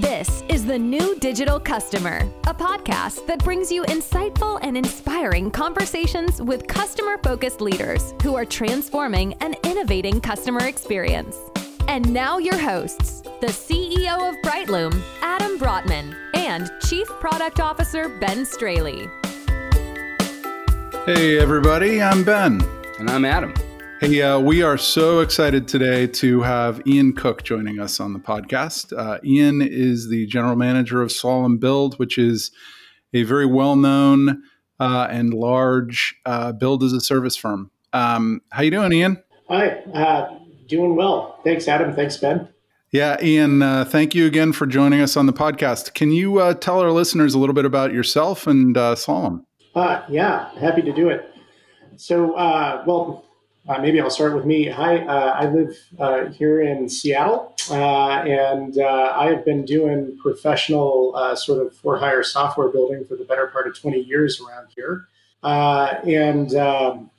This is The New Digital Customer, a podcast that brings you insightful and inspiring conversations with customer focused leaders who are transforming and innovating customer experience. And now, your hosts, the CEO of Brightloom, Adam Brotman, and Chief Product Officer Ben Straley. Hey, everybody, I'm Ben. And I'm Adam. Hey, uh, we are so excited today to have Ian Cook joining us on the podcast. Uh, Ian is the general manager of Slalom Build, which is a very well known uh, and large uh, build as a service firm. Um, how you doing, Ian? Hi, uh, doing well. Thanks, Adam. Thanks, Ben. Yeah, Ian, uh, thank you again for joining us on the podcast. Can you tell our listeners a little bit about yourself and Slalom? yeah, happy to do it. So, well, uh, maybe I'll start with me. Hi, uh, I live uh, here in Seattle, uh, and uh, I have been doing professional uh, sort of for hire software building for the better part of 20 years around here. and um,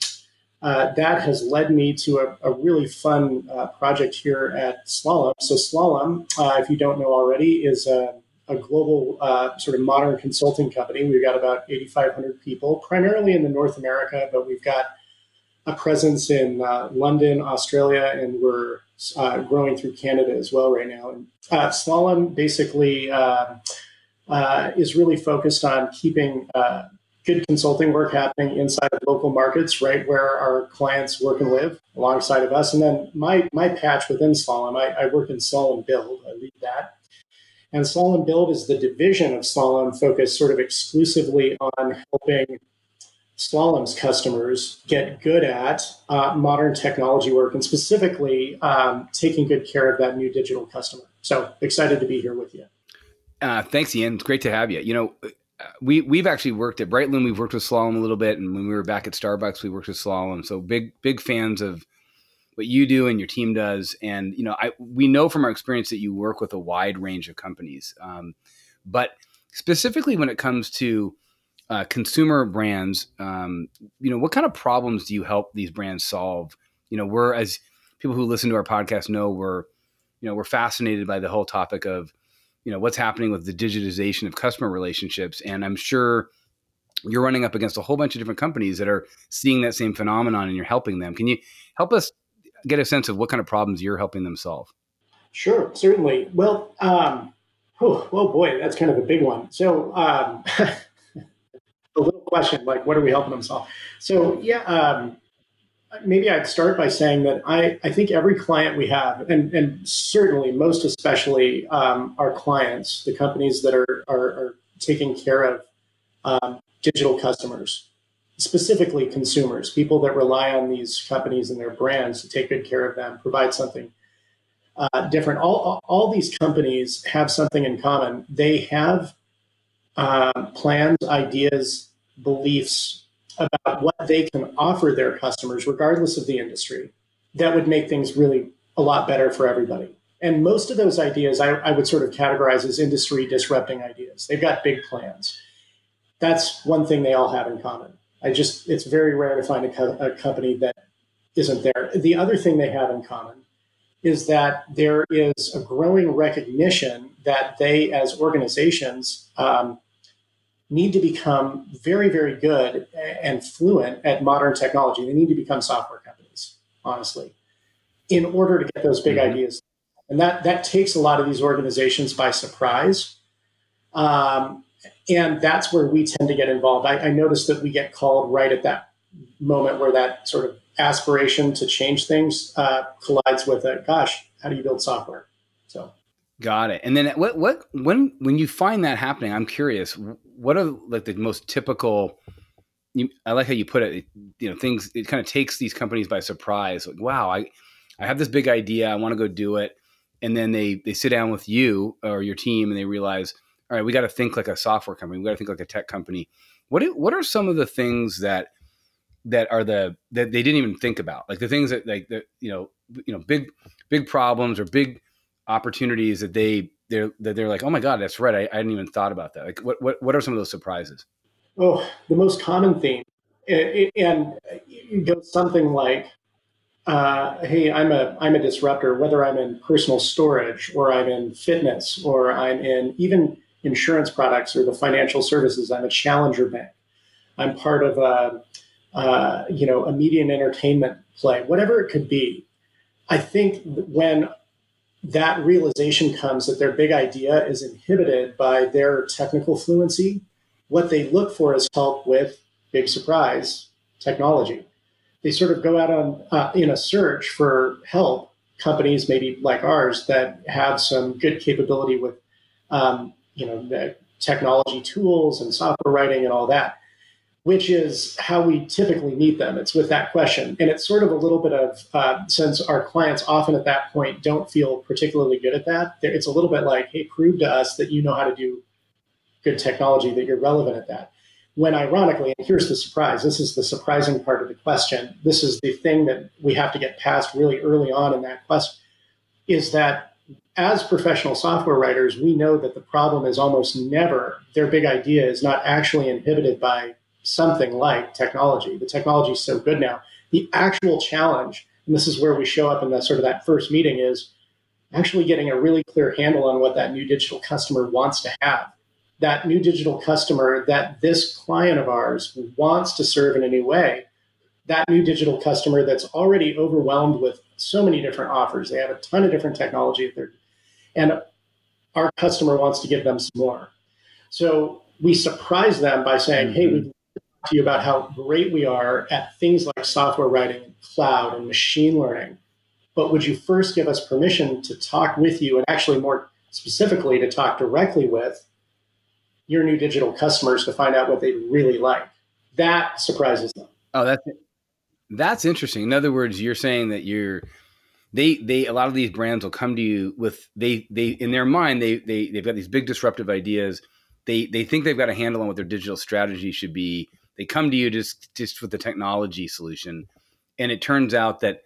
that has led me to a, a really fun project here at Slalom. So, Slalom, if you don't know already, is a, a global sort of modern consulting company. We've got about 8,500 people, primarily in the North America, but we've got a presence in uh, London, Australia, and we're uh, growing through Canada as well right now. And uh, Slalom basically um, uh, is really focused on keeping uh, good consulting work happening inside of local markets, right where our clients work and live alongside of us. And then my my patch within Slalom, I, I work in Slalom Build. I lead that. And Slalom Build is the division of Slalom focused sort of exclusively on helping Slalom's customers get good at uh, modern technology work and specifically um, taking good care of that new digital customer. So excited to be here with you. Uh, thanks, Ian. It's great to have you. You know, we we've actually worked at Brightloom. We've worked with Slalom a little bit, and when we were back at Starbucks, we worked with Slalom. So big big fans of what you do and your team does. And you know, I we know from our experience that you work with a wide range of companies, um, but specifically when it comes to uh, consumer brands, um, you know, what kind of problems do you help these brands solve? You know, we're as people who listen to our podcast know we're, you know, we're fascinated by the whole topic of, you know, what's happening with the digitization of customer relationships, and I'm sure you're running up against a whole bunch of different companies that are seeing that same phenomenon, and you're helping them. Can you help us get a sense of what kind of problems you're helping them solve? Sure, certainly. Well, um, oh, oh boy, that's kind of a big one. So. Um, question, like, what are we helping them solve? So, yeah, um, maybe I'd start by saying that I, I think every client we have, and, and certainly most especially um, our clients, the companies that are, are, are taking care of um, digital customers, specifically consumers, people that rely on these companies and their brands to take good care of them, provide something uh, different. All, all, these companies have something in common. They have uh, plans, ideas, beliefs about what they can offer their customers, regardless of the industry, that would make things really a lot better for everybody. And most of those ideas I, I would sort of categorize as industry disrupting ideas. They've got big plans. That's one thing they all have in common. I just, it's very rare to find a, co- a company that isn't there. The other thing they have in common is that there is a growing recognition that they, as organizations, um, need to become very, very good and fluent at modern technology. They need to become software companies, honestly, in order to get those big mm-hmm. ideas. And that, that takes a lot of these organizations by surprise. Um, and that's where we tend to get involved. I, I noticed that we get called right at that moment where that sort of aspiration to change things uh, collides with a gosh, how do you build software? Got it. And then what what when when you find that happening, I'm curious, what are like the most typical you, I like how you put it, you know, things it kind of takes these companies by surprise. Like, wow, I I have this big idea, I want to go do it. And then they they sit down with you or your team and they realize, all right, we got to think like a software company. We got to think like a tech company. What do, what are some of the things that that are the that they didn't even think about? Like the things that like the you know, you know, big big problems or big opportunities that they they're that they're like, oh my god, that's right. I, I hadn't even thought about that. Like, what what what are some of those surprises? Oh, the most common theme, and it goes something like, uh, hey, I'm a I'm a disruptor, whether I'm in personal storage or I'm in fitness or I'm in even insurance products or the financial services. I'm a challenger bank. I'm part of a uh, you know a media and entertainment play, whatever it could be. I think when that realization comes that their big idea is inhibited by their technical fluency, what they look for is help with big surprise technology they sort of go out on uh, in a search for help. Companies maybe like ours that have some good capability with, um, you know, technology tools and software writing and all that, which is how we typically meet them. It's with that question, and it's sort of a little bit of uh, since our clients often at that point don't feel particularly good at that. It's a little bit like, hey, prove to us that you know how to do good technology, that you're relevant at that when ironically, and here's the surprise this is the surprising part of the question. This is the thing that we have to get past really early on in that question is that as professional software writers, we know that the problem is almost never their big idea is not actually inhibited by something like technology. The technology is so good now. The actual challenge, and this is where we show up in that sort of that first meeting, is actually getting a really clear handle on what that new digital customer wants to have that new digital customer that this client of ours wants to serve in a new way, that new digital customer that's already overwhelmed with so many different offers. They have a ton of different technology there, and our customer wants to give them some more. So we surprise them by saying, mm-hmm. "Hey, we to you about how great we are at things like software writing, cloud, and machine learning. But would you first give us permission to talk with you, and actually more specifically to talk directly with your new digital customers to find out what they really like. That surprises them. Oh, that's that's interesting. In other words, you're saying that you're they they a lot of these brands will come to you with they they in their mind they they they've got these big disruptive ideas. They they think they've got a handle on what their digital strategy should be. They come to you just just with the technology solution, and it turns out that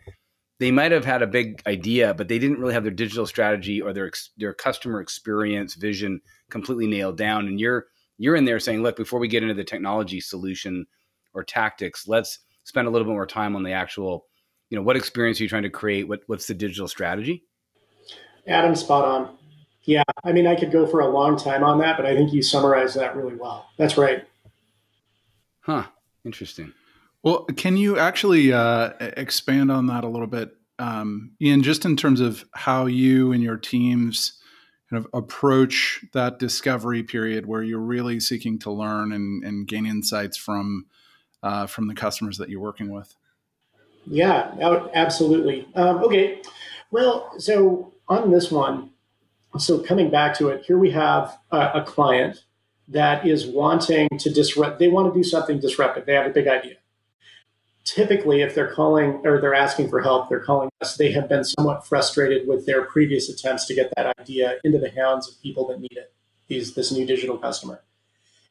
they might have had a big idea, but they didn't really have their digital strategy or their their customer experience vision completely nailed down. And you're you're in there saying, look, before we get into the technology solution or tactics, let's spend a little bit more time on the actual, you know, what experience are you trying to create? What what's the digital strategy? Adam, spot on. Yeah, I mean, I could go for a long time on that, but I think you summarized that really well. That's right. Huh. Interesting. Well, can you actually uh, expand on that a little bit, um, Ian, just in terms of how you and your teams kind of approach that discovery period where you're really seeking to learn and, and gain insights from uh, from the customers that you're working with? Yeah, absolutely. Um, okay, well, so on this one, so coming back to it, here we have a, a client that is wanting to disrupt. They want to do something disruptive. They have a big idea typically if they're calling or they're asking for help they're calling us they have been somewhat frustrated with their previous attempts to get that idea into the hands of people that need it these this new digital customer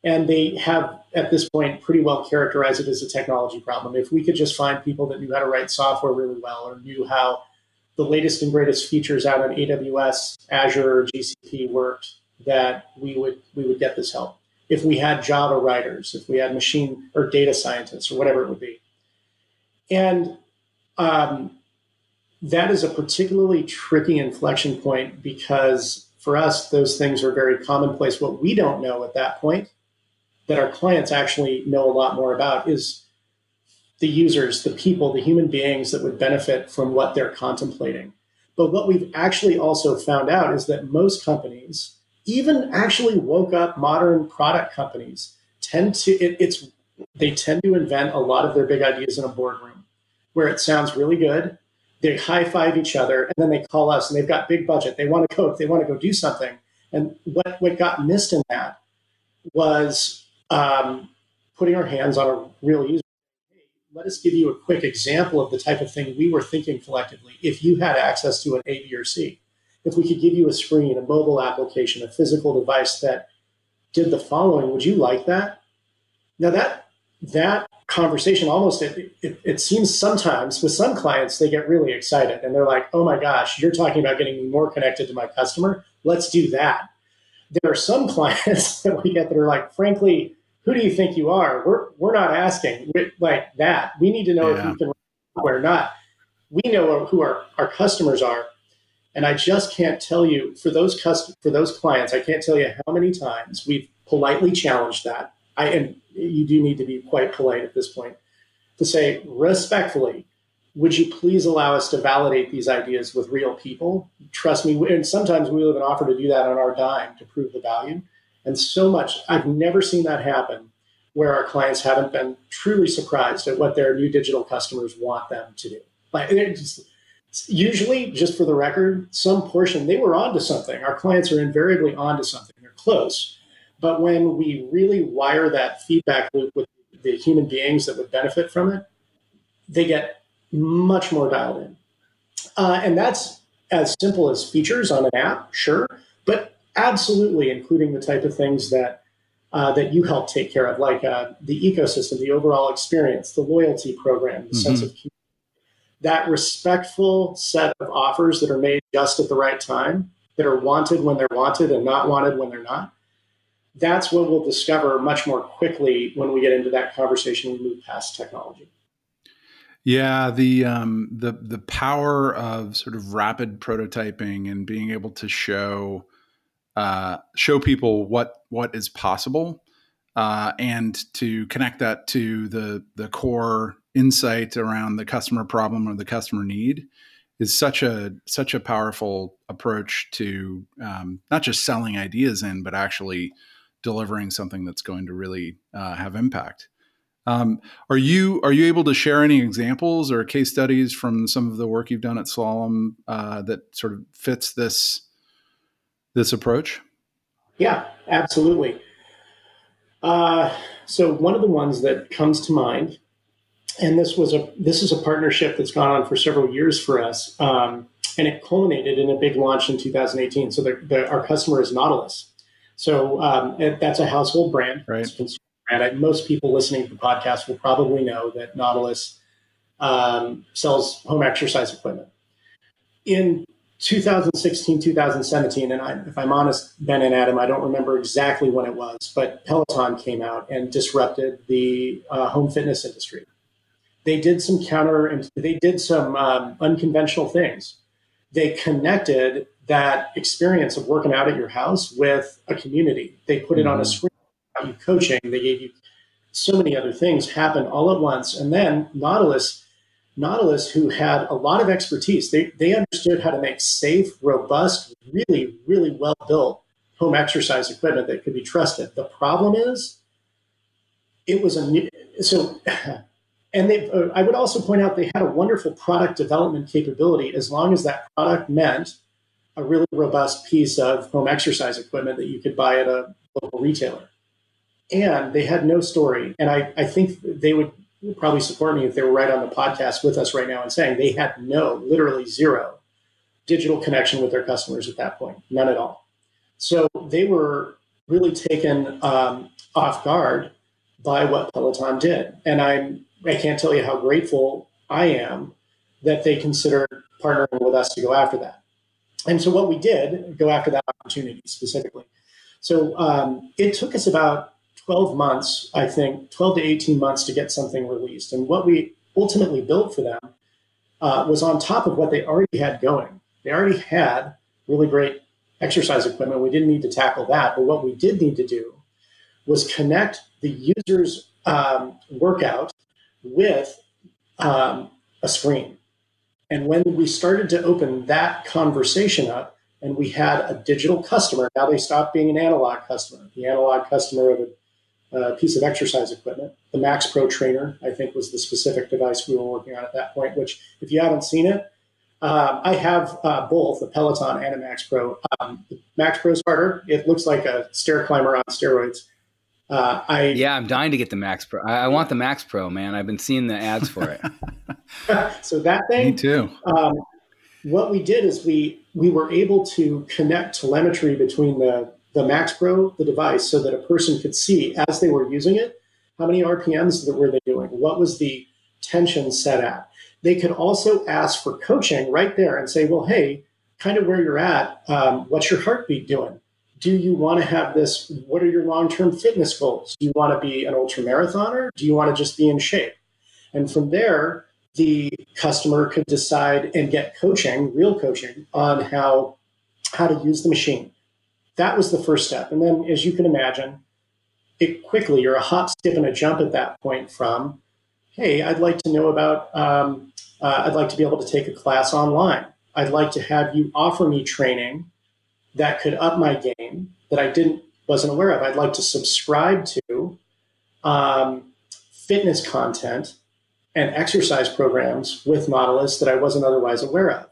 and they have at this point pretty well characterized it as a technology problem if we could just find people that knew how to write software really well or knew how the latest and greatest features out on aws azure or gcp worked that we would we would get this help if we had java writers if we had machine or data scientists or whatever it would be and um, that is a particularly tricky inflection point because for us, those things are very commonplace. What we don't know at that point, that our clients actually know a lot more about, is the users, the people, the human beings that would benefit from what they're contemplating. But what we've actually also found out is that most companies, even actually woke up modern product companies, tend to it, it's they tend to invent a lot of their big ideas in a boardroom where it sounds really good. They high five each other and then they call us and they've got big budget. They want to go, they want to go do something. And what, what got missed in that was um, putting our hands on a real user. Hey, let us give you a quick example of the type of thing we were thinking collectively. If you had access to an A, B, or C, if we could give you a screen, a mobile application, a physical device that did the following, would you like that? Now that that conversation almost it, it, it, seems sometimes with some clients they get really excited and they're like oh my gosh you're talking about getting me more connected to my customer let's do that there are some clients that we get that are like frankly who do you think you are we're, we're not asking like that we need to know yeah. if you can or not we know who our, our customers are. And I just can't tell you for those cust- for those clients, I can't tell you how many times we've politely challenged that. I and you do need to be quite polite at this point to say respectfully, would you please allow us to validate these ideas with real people? Trust me, and sometimes we'll even offer to do that on our dime to prove the value. And so much, I've never seen that happen where our clients haven't been truly surprised at what their new digital customers want them to do. Like just, usually, just for the record, some portion they were onto something. Our clients are invariably onto something. They're close. But when we really wire that feedback loop with the human beings that would benefit from it, they get much more dialed in. Uh, and that's as simple as features on an app, sure, but absolutely including the type of things that uh, that you help take care of, like uh, the ecosystem, the overall experience, the loyalty program, the mm-hmm. sense of community. That respectful set of offers that are made just at the right time, that are wanted when they're wanted and not wanted when they're not. That's what we'll discover much more quickly when we get into that conversation and move past technology. Yeah, the um, the the power of sort of rapid prototyping and being able to show uh, show people what what is possible, uh, and to connect that to the the core insight around the customer problem or the customer need is such a such a powerful approach to um, not just selling ideas in, but actually delivering something that's going to really uh, have impact. Um, are you are you able to share any examples or case studies from some of the work you've done at Slalom uh, that sort of fits this this approach? Yeah, absolutely. Uh, so one of the ones that comes to mind, and this was a this is a partnership that's gone on for several years for us, um, and it culminated in a big launch in 2018. So the, the, our customer is Nautilus. So um, it, that's a household brand. Right. And most people listening to the podcast will probably know that Nautilus um, sells home exercise equipment. In 2016, 2017, and I, if I'm honest, Ben and Adam, I don't remember exactly when it was, but Peloton came out and disrupted the uh, home fitness industry. They did some counter and they did some um, unconventional things. They connected that experience of working out at your house with a community. They put it mm-hmm. on a mm-hmm. screen you coaching, they gave you so many other things happen all at once. And then Nautilus, Nautilus, who had a lot of expertise, they, they understood how to make safe, robust, really, really well built home exercise equipment that could be trusted. The problem is, it was a new, so, and they, uh, I would also point out they had a wonderful product development capability as long as that product meant a really robust piece of home exercise equipment that you could buy at a local retailer and they had no story. And I, I think they would probably support me if they were right on the podcast with us right now and saying they had no, literally zero digital connection with their customers at that point, none at all. So they were really taken um, off guard by what Peloton did. And I'm, I can't tell you how grateful I am that they considered partnering with us to go after that. And so what we did, go after that opportunity specifically. So um, it took us about 12 months, I think, 12 to 18 months to get something released. And what we ultimately built for them uh, was on top of what they already had going. They already had really great exercise equipment. We didn't need to tackle that. But what we did need to do was connect the user's um, workout with um, a screen. And when we started to open that conversation up, and we had a digital customer, now they stopped being an analog customer. The analog customer of a piece of exercise equipment. The Max Pro Trainer, I think, was the specific device we were working on at that point. Which, if you haven't seen it, um, I have uh, both a Peloton and a Max Pro. Um, the Max Pro starter, it looks like a stair climber on steroids. Uh, I yeah, I'm dying to get the Max Pro. I, I, want the Max Pro, man. I've been seeing the ads for it. so that thing, me too. Um, what we did is we we were able to connect telemetry between the the Max Pro, the device, so that a person could see as they were using it how many RPMs that were they doing, what was the tension set at. They could also ask for coaching right there and say, well, hey, kind of where you're at, um, what's your heartbeat doing? Do you want to have this? What are your long term fitness goals? Do you want to be an ultra marathoner? Do you want to just be in shape? And from there, the customer could decide and get coaching, real coaching, on how how to use the machine. That was the first step. And then, as you can imagine, it quickly, you're a hop, skip, and a jump at that point from, hey, I'd like to know about, um, uh, I'd like to be able to take a class online. I'd like to have you offer me training that could up my game that I didn't wasn't aware of. I'd like to subscribe to um, fitness content and exercise programs with Nautilus that I wasn't otherwise aware of.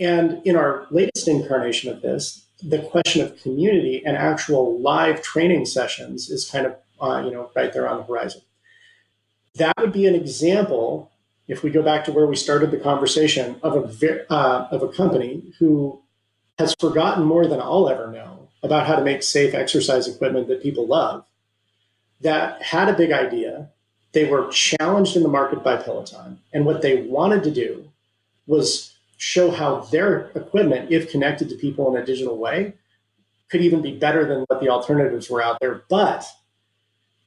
And in our latest incarnation of this, the question of community and actual live training sessions is kind of uh, you know right there on the horizon. That would be an example, if we go back to where we started the conversation, of a uh, of a company who has forgotten more than I'll ever know about how to make safe exercise equipment that people love. That had a big idea. They were challenged in the market by Peloton, and what they wanted to do was show how their equipment, if connected to people in a digital way, could even be better than what the alternatives were out there. But,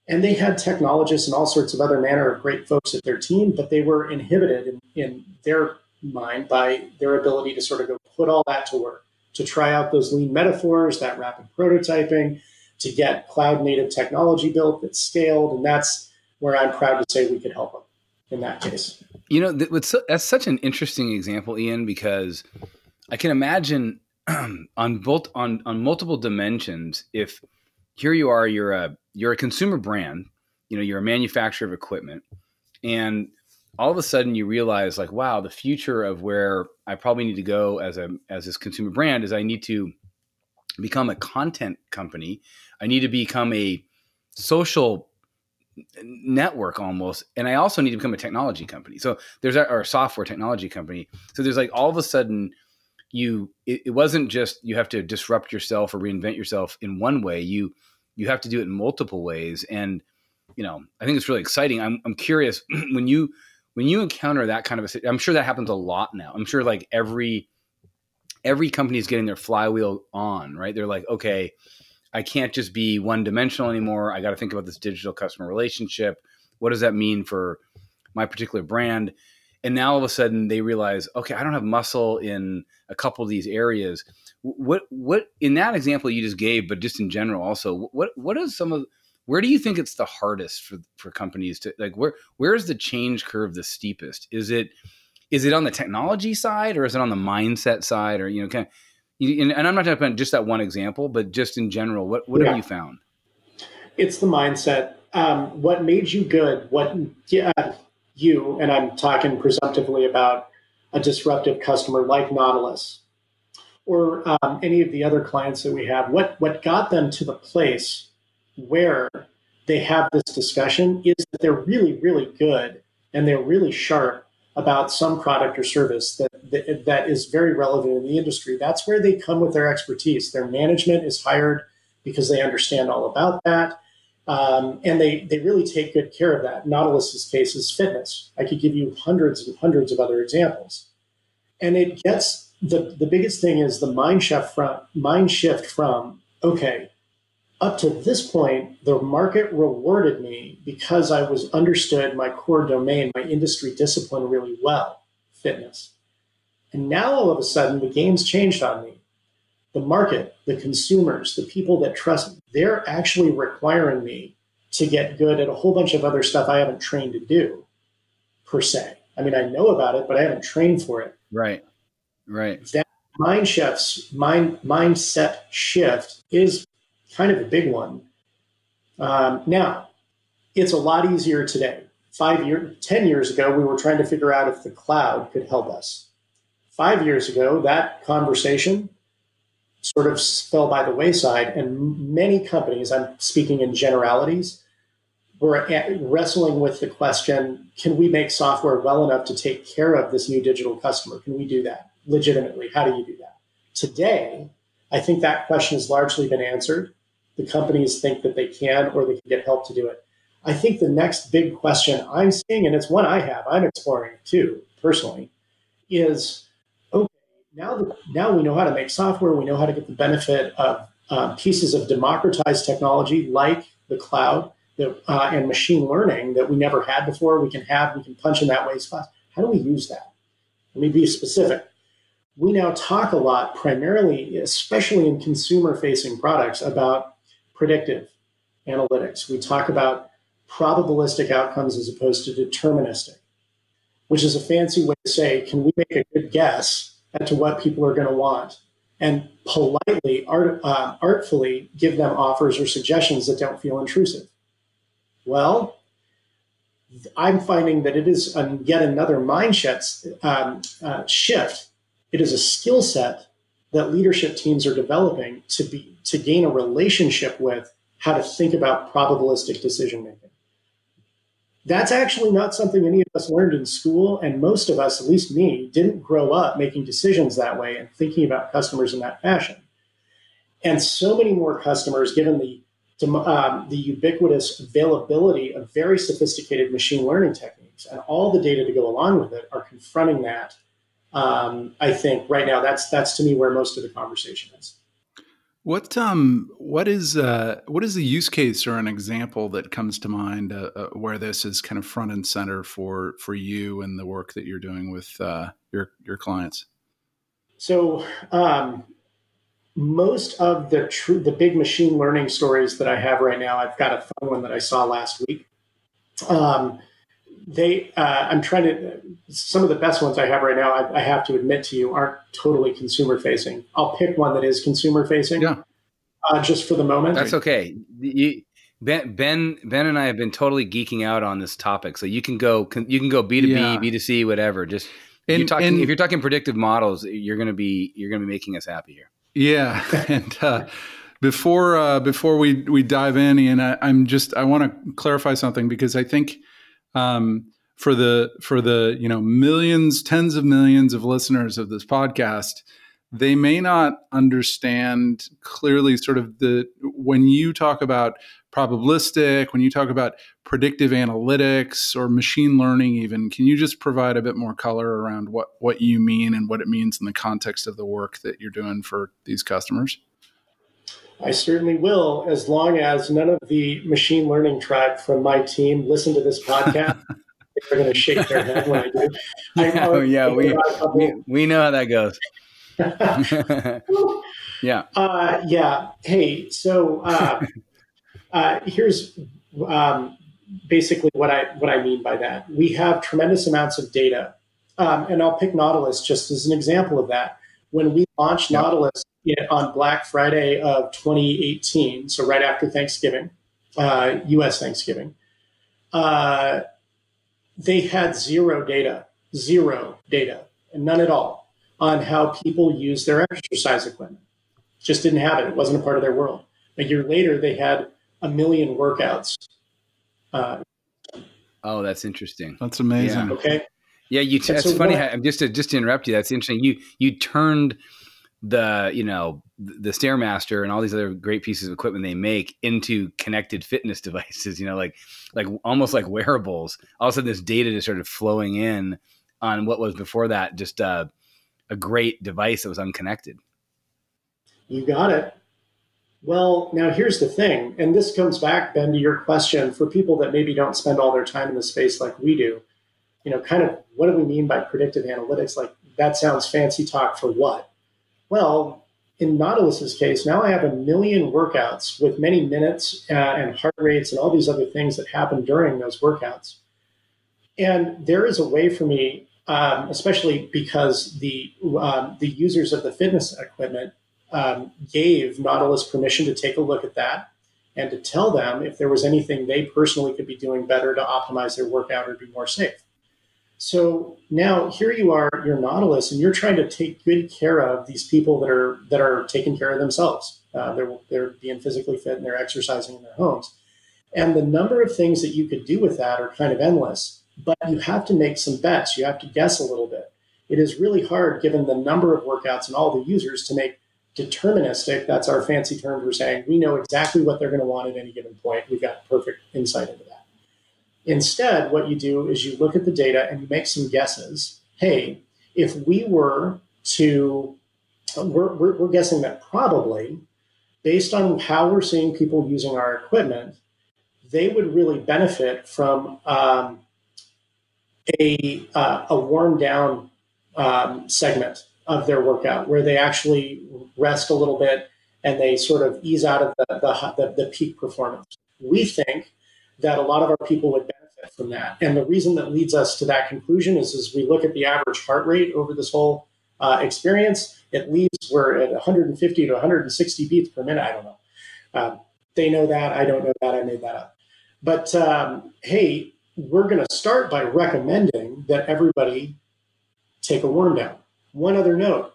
and they had technologists and all sorts of other manner of great folks at their team, but they were inhibited in, in their mind by their ability to sort of go put all that to work, to try out those lean metaphors, that rapid prototyping, to get cloud native technology built that's scaled. And that's where I'm proud to say we could help them in that case. You know, that's such an interesting example, Ian, because I can imagine on both on on multiple dimensions. If here you are, you're a you're a consumer brand, you know, you're a manufacturer of equipment, and all of a sudden you realize, like, wow, the future of where I probably need to go as a as this consumer brand is I need to become a content company. I need to become a social network almost and i also need to become a technology company. So there's a software technology company. So there's like all of a sudden you it, it, wasn't just you have to disrupt yourself or reinvent yourself in one way. You you have to do it in multiple ways. And you know i think it's really exciting. I'm, I'm curious when you when you encounter that kind of a i'm sure that happens a lot now i'm sure like every every company is getting their flywheel on right they're like okay I can't just be one dimensional anymore. I got to think about this digital customer relationship. What does that mean for my particular brand? And now all of a sudden they realize, okay, I don't have muscle in a couple of these areas. What what in that example you just gave, but just in general also, what what is some of where do you think it's the hardest for for companies to like where where is the change curve the steepest? Is it is it on the technology side or is it on the mindset side or you know kind of and, I'm not talking about just that one example, but just in general, what, what yeah. have you found? It's the mindset. Um, what made you good? What yeah, you and I'm talking presumptively about a disruptive customer like Nautilus or um, any of the other clients that we have. What what got them to the place where they have this discussion is that they're really really good and they're really sharp about some product or service that, that, that is very relevant in the industry. That's where they come with their expertise. Their management is hired because they understand all about that. Um, and they, they really take good care of that. Nautilus's case is fitness. I could give you hundreds and hundreds of other examples. And it gets the, the biggest thing is the mind shift from mind shift from, okay, up to this point, the market rewarded me because I was understood my core domain, my industry discipline really well, fitness. And now all of a sudden, the game's changed on me. The market, the consumers, the people that trust, me, they're actually requiring me to get good at a whole bunch of other stuff I haven't trained to do, per se. I mean, I know about it, but I haven't trained for it. Right. Right. That mind shifts, mind mindset shift is kind of a big one. Um, now, it's a lot easier today. Five years, 10 years ago, we were trying to figure out if the cloud could help us. Five years ago, that conversation sort of fell by the wayside, and many companies, I'm speaking in generalities, were wrestling with the question can we make software well enough to take care of this new digital customer? Can we do that legitimately? How do you do that? Today, I think that question has largely been answered the companies think that they can or they can get help to do it. I think the next big question I'm seeing, and it's one I have, I'm exploring too personally, is okay, now that now we know how to make software, we know how to get the benefit of um, pieces of democratized technology like the cloud that, uh, and machine learning that we never had before. We can have, we can punch in that waste class. How do we use that? Let me be specific. We now talk a lot, primarily, especially in consumer facing products, about predictive analytics. We talk about probabilistic outcomes as opposed to deterministic, which is a fancy way to say, can we make a good guess as to what people are going to want? And politely, art, uh, artfully give them offers or suggestions that don't feel intrusive. Well, I'm finding that it is yet another mindset um, uh, shift. It is a skill set that leadership teams are developing to be to gain a relationship with how to think about probabilistic decision making. That's actually not something any of us learned in school, and most of us, at least me, didn't grow up making decisions that way and thinking about customers in that fashion. And so many more customers, given the um, the ubiquitous availability of very sophisticated machine learning techniques and all the data to go along with it, are confronting that. Um, I think right now that's that's to me where most of the conversation is. What um what is uh what is the use case or an example that comes to mind uh, uh, where this is kind of front and center for for you and the work that you're doing with uh, your your clients? So um, most of the true the big machine learning stories that I have right now, I've got a fun one that I saw last week. Um, they uh, i'm trying to some of the best ones i have right now I, I, have to admit to you aren't totally consumer facing i'll pick one that is consumer facing yeah. uh, just for the moment. That's okay. You, ben ben ben and i have been totally geeking out on this topic so you can go you can go b2b yeah. b2c whatever. Just and, you're talking, and, if you're talking predictive models you're going to be you're going to be making us happy here. Yeah. And uh, before uh, before we we dive in and I, i'm just i want to clarify something because i think um, for the for the you know millions, tens of millions of listeners of this podcast, they may not understand clearly sort of the when you talk about probabilistic, when you talk about predictive analytics or machine learning even, can you just provide a bit more color around what what you mean and what it means in the context of the work that you're doing for these customers? I certainly will, as long as none of the machine learning tribe from my team listen to this podcast. They're going to shake their head when I do. I, oh, yeah, we, we, we know how that goes. yeah. Uh, yeah. Hey, so uh, uh, here's um, basically what I what I mean by that. We have tremendous amounts of data, um, and I'll pick Nautilus just as an example of that. When we launched yep. Nautilus on Black Friday of 2018, so right after Thanksgiving, uh, U.S. Thanksgiving, uh, they had zero data, zero data, and none at all on how people use their exercise equipment. Just didn't have it. It wasn't a part of their world. A year later, they had a million workouts. Uh, oh, that's interesting. That's amazing. Yeah. Okay. Yeah, you. T- that's so funny. What, just to just to interrupt you. That's interesting. You you turned the you know the stairmaster and all these other great pieces of equipment they make into connected fitness devices you know like like almost like wearables all of a sudden this data just started flowing in on what was before that just uh, a great device that was unconnected you got it well now here's the thing and this comes back ben to your question for people that maybe don't spend all their time in the space like we do you know kind of what do we mean by predictive analytics like that sounds fancy talk for what well, in Nautilus's case, now I have a million workouts with many minutes uh, and heart rates and all these other things that happen during those workouts. And there is a way for me, um, especially because the um, the users of the fitness equipment um, gave Nautilus permission to take a look at that and to tell them if there was anything they personally could be doing better to optimize their workout or be more safe. So now here you are, you're Nautilus, and you're trying to take good care of these people that are that are taking care of themselves. Uh, they're they're being physically fit and they're exercising in their homes, and the number of things that you could do with that are kind of endless. But you have to make some bets. You have to guess a little bit. It is really hard, given the number of workouts and all the users, to make deterministic. That's our fancy term for saying we know exactly what they're going to want at any given point. We've got perfect insight into that. Instead, what you do is you look at the data and you make some guesses. Hey, if we were to, we're, we're, we're guessing that probably, based on how we're seeing people using our equipment, they would really benefit from um, a, uh, a worn down um, segment of their workout where they actually rest a little bit and they sort of ease out of the, the, the, the peak performance. We think that a lot of our people would benefit from that. And the reason that leads us to that conclusion is as we look at the average heart rate over this whole uh, experience, it leaves we're at 150 to 160 beats per minute. I don't know. Um, they know that. I don't know that. I made that up. But um, hey, we're going to start by recommending that everybody take a warm down. One other note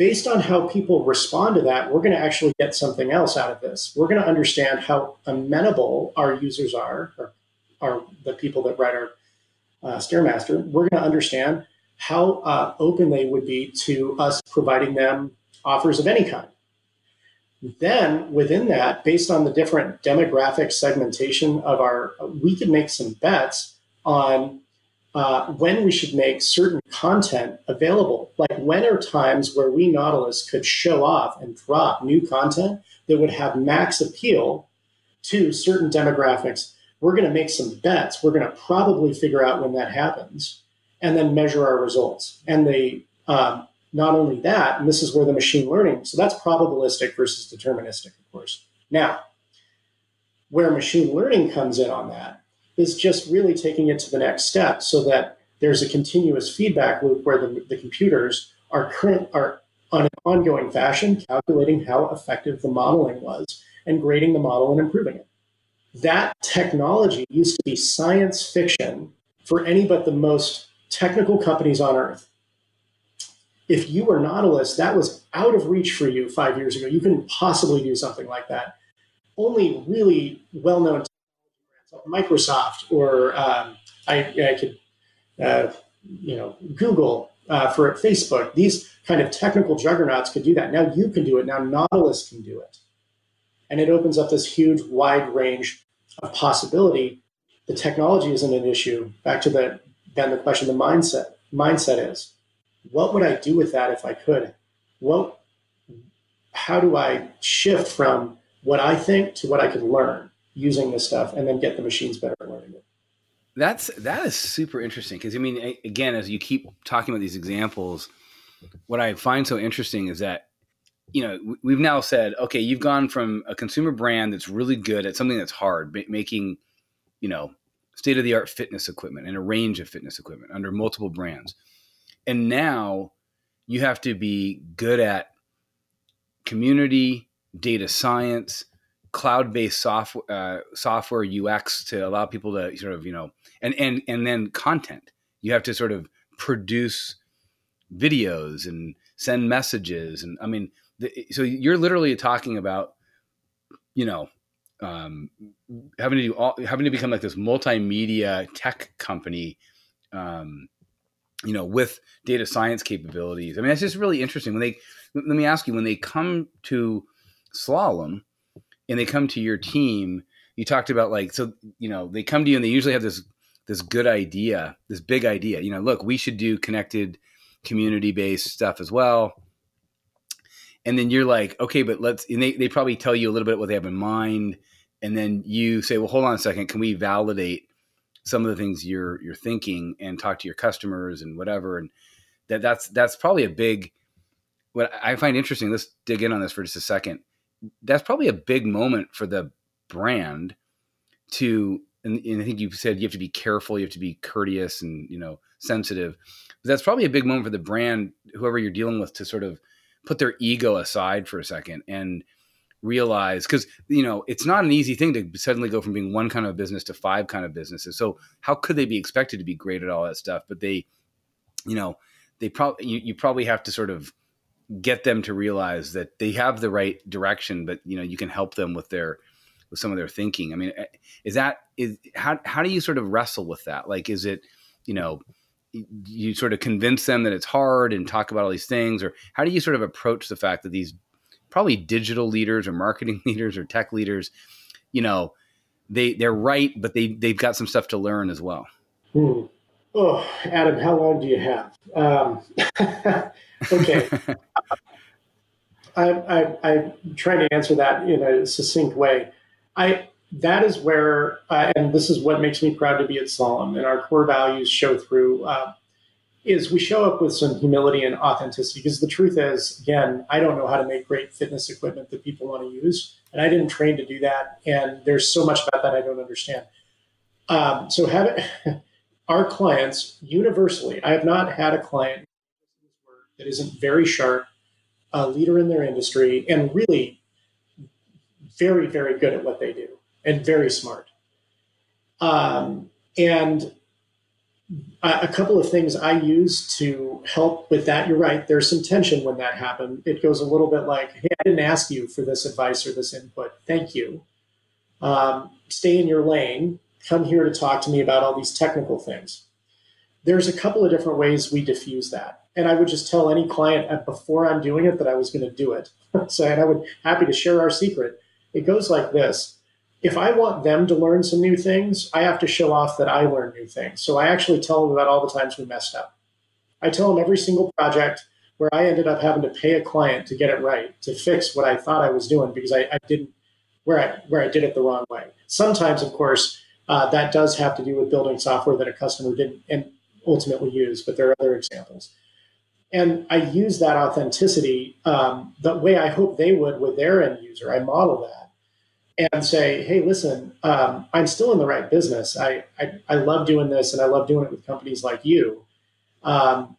based on how people respond to that, we're going to actually get something else out of this. We're going to understand how amenable our users are, or are the people that write our uh, Stairmaster. We're going to understand how uh, open they would be to us providing them offers of any kind. Then within that, based on the different demographic segmentation of our, we can make some bets on uh, when we should make certain content available. Like when are times where we Nautilus could show off and drop new content that would have max appeal to certain demographics. We're going to make some bets. We're going to probably figure out when that happens and then measure our results. And the um, not only that, and this is where the machine learning, so that's probabilistic versus deterministic, of course. Now, where machine learning comes in on that is just really taking it to the next step so that there's a continuous feedback loop where the, the computers are current are on an ongoing fashion calculating how effective the modeling was and grading the model and improving it. That technology used to be science fiction for any but the most technical companies on earth if you were Nautilus, that was out of reach for you five years ago. You couldn't possibly do something like that. Only really well-known like Microsoft or um, I, I, could, uh, you know, Google uh, for Facebook. These kind of technical juggernauts could do that. Now you can do it. Now Nautilus can do it, and it opens up this huge, wide range of possibility. The technology isn't an issue. Back to the then the question, the mindset. Mindset is what would I do with that if I could? What, how do I shift from what I think to what I could learn using this stuff and then get the machines better at learning it? That's that is super interesting because I mean, again, as you keep talking about these examples, what I find so interesting is that you know we've now said, okay, you've gone from a consumer brand that's really good at something that's hard, making you know state of the art fitness equipment and a range of fitness equipment under multiple brands and now you have to be good at community, data science, cloud-based software, uh, software UX to allow people to sort of, you know, and and and then content. You have to sort of produce videos and send messages, and I mean, the, so you're literally talking about, you know, um, having to do all, having to become like this multimedia tech company. Um, you know, with data science capabilities. I mean, it's just really interesting when they. Let me ask you: when they come to slalom and they come to your team, you talked about like so. You know, they come to you and they usually have this this good idea, this big idea. You know, look, we should do connected, community based stuff as well. And then you're like, okay, but let's. And they they probably tell you a little bit what they have in mind, and then you say, well, hold on a second, can we validate? some of the things you're you're thinking and talk to your customers and whatever and that that's that's probably a big what I find interesting let's dig in on this for just a second that's probably a big moment for the brand to and, and I think you said you have to be careful you have to be courteous and you know sensitive but that's probably a big moment for the brand whoever you're dealing with to sort of put their ego aside for a second and realize because you know it's not an easy thing to suddenly go from being one kind of business to five kind of businesses. So how could they be expected to be great at all that stuff? But they you know they probably you, you probably have to sort of get them to realize that they have the right direction but you know you can help them with their with some of their thinking i mean eh, is that is how, how do you sort of wrestle with that like is it you know you sort of convince them that it's hard and talk about all these things or how do you sort of approach the fact that these probably digital leaders or marketing leaders or tech leaders, you know, they they're right, but they they've got some stuff to learn as well. Hmm. Oh, Adam, how long do you have? Um, okay. I, I, I'm trying to answer that in a succinct way. I that is where, uh, and this is what makes me proud to be at Slalom, and our core values show through. Uh, is we show up with some humility and authenticity because the truth is, again, I don't know how to make great fitness equipment that people want to use, and I didn't train to do that. And there's so much about that I don't understand. Um, so, have our clients universally, I have not had a client that isn't very sharp, a leader in their industry, and really very, very good at what they do and very smart. Um, and a couple of things I use to help with that. You're right. There's some tension when that happened. It goes a little bit like, "Hey, I didn't ask you for this advice or this input. Thank you. Um, stay in your lane. Come here to talk to me about all these technical things." There's a couple of different ways we diffuse that, and I would just tell any client uh, before I'm doing it that I was going to do it. so, and I would happy to share our secret. It goes like this if I want them to learn some new things, I have to show off that I learn new things. So I actually tell them about all the times we messed up. I tell them every single project where I ended up having to pay a client to get it right, to fix what I thought I was doing because I, I didn't where I where I did it the wrong way. Sometimes, of course, uh, that does have to do with building software that a customer didn't and ultimately use, but there are other examples. And I use that authenticity um, the way I hope they would with their end user. I model that and say, hey, listen, um, I'm still in the right business. I, I, I, love doing this and I love doing it with companies like you. Um,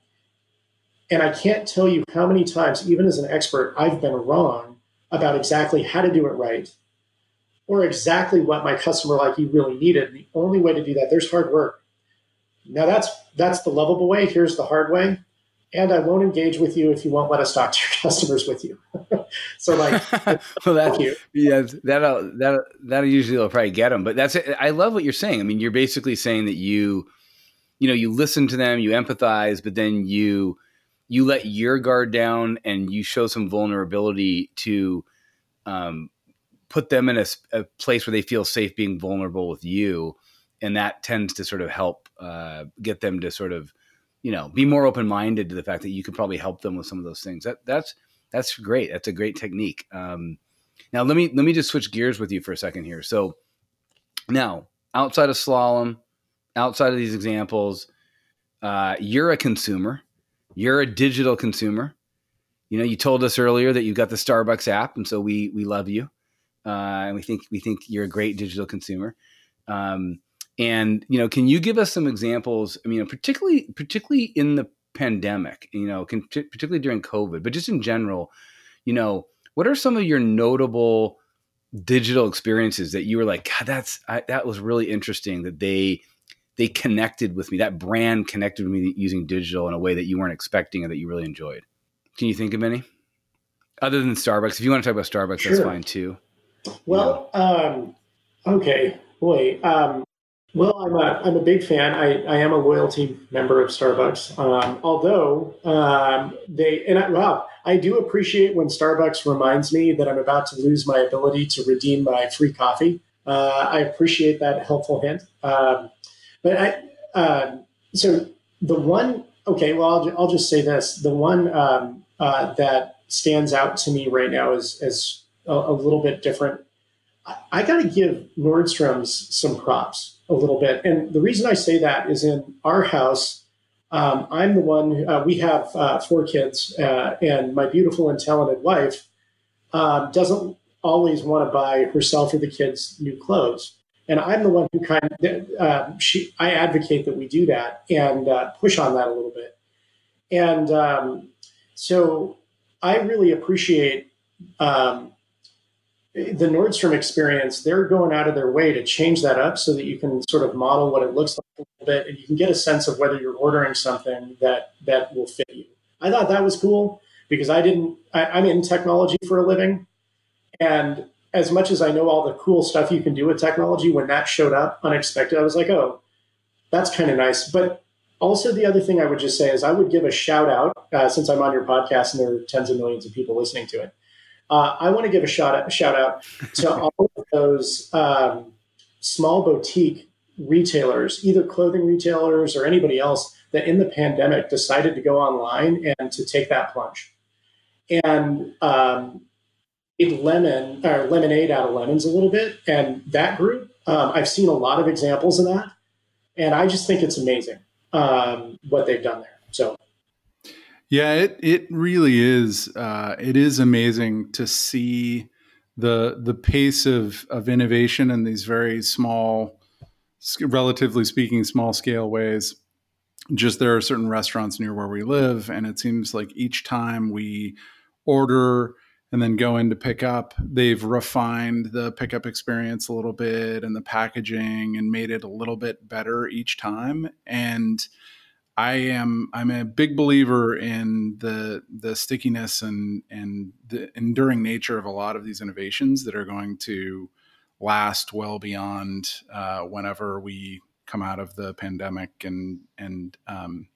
and I can't tell you how many times, even as an expert, I've been wrong about exactly how to do it right or exactly what my customer like you really needed. And the only way to do that, there's hard work. Now that's that's the lovable way. Here's the hard way and I won't engage with you if you won't let us talk to your customers with you. so like, well, that, yeah, that'll that that usually will probably get them. But that's it. I love what you're saying. I mean, you're basically saying that you, you know, you listen to them, you empathize, but then you you let your guard down and you show some vulnerability to um, put them in a, a place where they feel safe being vulnerable with you, and that tends to sort of help uh, get them to sort of you know, be more open minded to the fact that you could probably help them with some of those things. That that's that's great. That's a great technique. Um, now let me let me just switch gears with you for a second here. So now outside of slalom, outside of these examples, uh, you're a consumer. You're a digital consumer. You know, you told us earlier that you got the Starbucks app, and so we we love you, uh, and we think we think you're a great digital consumer. Um, and you know, can you give us some examples? I mean, particularly particularly in the pandemic, you know, particularly during COVID, but just in general, you know, what are some of your notable digital experiences that you were like, God, that's I, that was really interesting that they they connected with me. That brand connected with me using digital in a way that you weren't expecting and that you really enjoyed. Can you think of any? Other than Starbucks, if you want to talk about Starbucks, sure. that's fine too. Well, um, okay, boy. Um, well, I'm a, I'm a big fan. I, I am a loyalty member of Starbucks. Um, although um, they, and I, wow, I do appreciate when Starbucks reminds me that I'm about to lose my ability to redeem my free coffee. Uh, I appreciate that helpful hint. Um, but I, uh, so the one, okay, well, I'll, I'll just say this. The one um, uh, that stands out to me right now is, is a, a little bit different. I, I got to give Nordstrom's some props a little bit. And the reason I say that is in our house, um, I'm the one, uh, we have uh, four kids, uh, and my beautiful and talented wife um, doesn't always want to buy herself or the kids new clothes. And I'm the one who kind of, uh, she, I advocate that we do that and uh, push on that a little bit. And um, so I really appreciate um, the Nordstrom experience, they're going out of their way to change that up so that you can sort of model what it looks like a little bit and you can get a sense of whether you're ordering something that that will fit you. I thought that was cool because I didn't I, I'm in technology for a living. And as much as I know all the cool stuff you can do with technology, when that showed up unexpected, I was like, oh, that's kind of nice. But also, the other thing I would just say is I would give a shout out uh, since I'm on your podcast and there are tens of millions of people listening to it. Uh, I want to give a shout out, shout out to all of those um, small boutique retailers, either clothing retailers or anybody else that in the pandemic decided to go online and to take that plunge. And um, made lemon or lemonade out of lemons a little bit. And that group, um, I've seen a lot of examples of that. And I just think it's amazing um, what they've done there. So, yeah, it it really is. Uh, it is amazing to see the the pace of of innovation in these very small, relatively speaking, small scale ways. Just there are certain restaurants near where we live, and it seems like each time we order and then go in to pick up, they've refined the pickup experience a little bit and the packaging and made it a little bit better each time. And I am I'm a big believer in the the stickiness and and the enduring nature of a lot of these innovations that are going to last well beyond uh, whenever we come out of the pandemic and and um,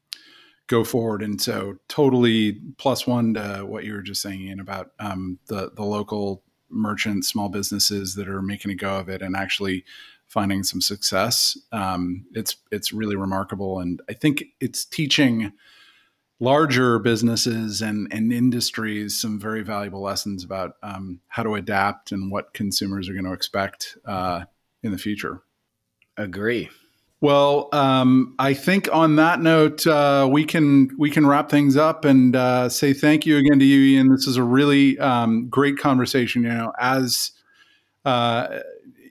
go forward. And so, totally plus one to what you were just saying Ian, about um, the the local merchants, small businesses that are making a go of it and actually finding some success. Um, it's it's really remarkable, and I think it's teaching larger businesses and, and industries some very valuable lessons about um, how to adapt and what consumers are going to expect uh, in the future. Agree. Well, um, I think on that note, uh, we can we can wrap things up and uh, say thank you again to you, Ian. This is a really um, great conversation. You know, as uh,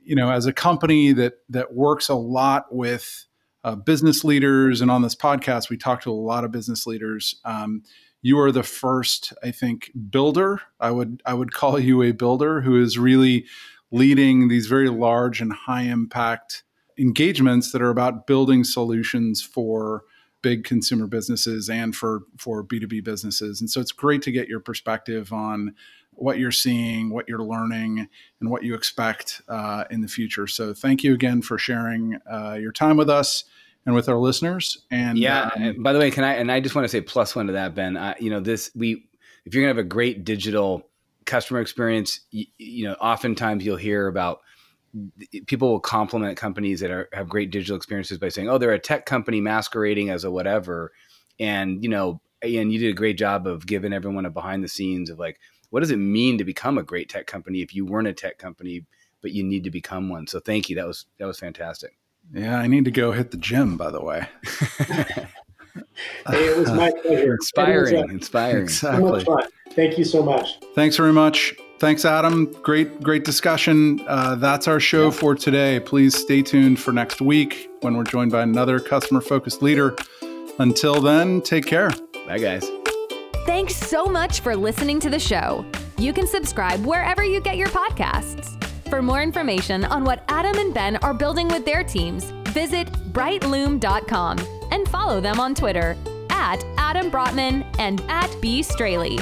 you know, as a company that that works a lot with uh, business leaders, and on this podcast, we talk to a lot of business leaders. Um, you are the first, I think, builder. I would I would call you a builder who is really leading these very large and high impact engagements that are about building solutions for big consumer businesses and for for B2B businesses. And so it's great to get your perspective on what you're seeing, what you're learning, and what you expect uh, in the future. So thank you again for sharing uh, your time with us and with our listeners. And yeah, um, by the way, can I? And I just want to say plus one to that, Ben. I, you know, this we if you're gonna have a great digital customer experience, you, you know, oftentimes you'll hear about people will compliment companies that are, have great digital experiences by saying, "Oh, they're a tech company masquerading as a whatever," and you know, and you did a great job of giving everyone a behind the scenes of like, what does it mean to become a great tech company if you weren't a tech company, but you need to become one? So, thank you. That was that was fantastic. Yeah, I need to go hit the gym. By the way. hey, it was my pleasure. Inspiring, inspiring. Exactly. So Thank you so much. Thanks very much. Thanks, Adam. Great, great discussion. Uh, that's our show for today. Please stay tuned for next week when we're joined by another customer focused leader. Until then, take care. Bye, guys. Thanks so much for listening to the show. You can subscribe wherever you get your podcasts. For more information on what Adam and Ben are building with their teams, visit brightloom.com and follow them on Twitter at Adam Brotman and at B. Straley.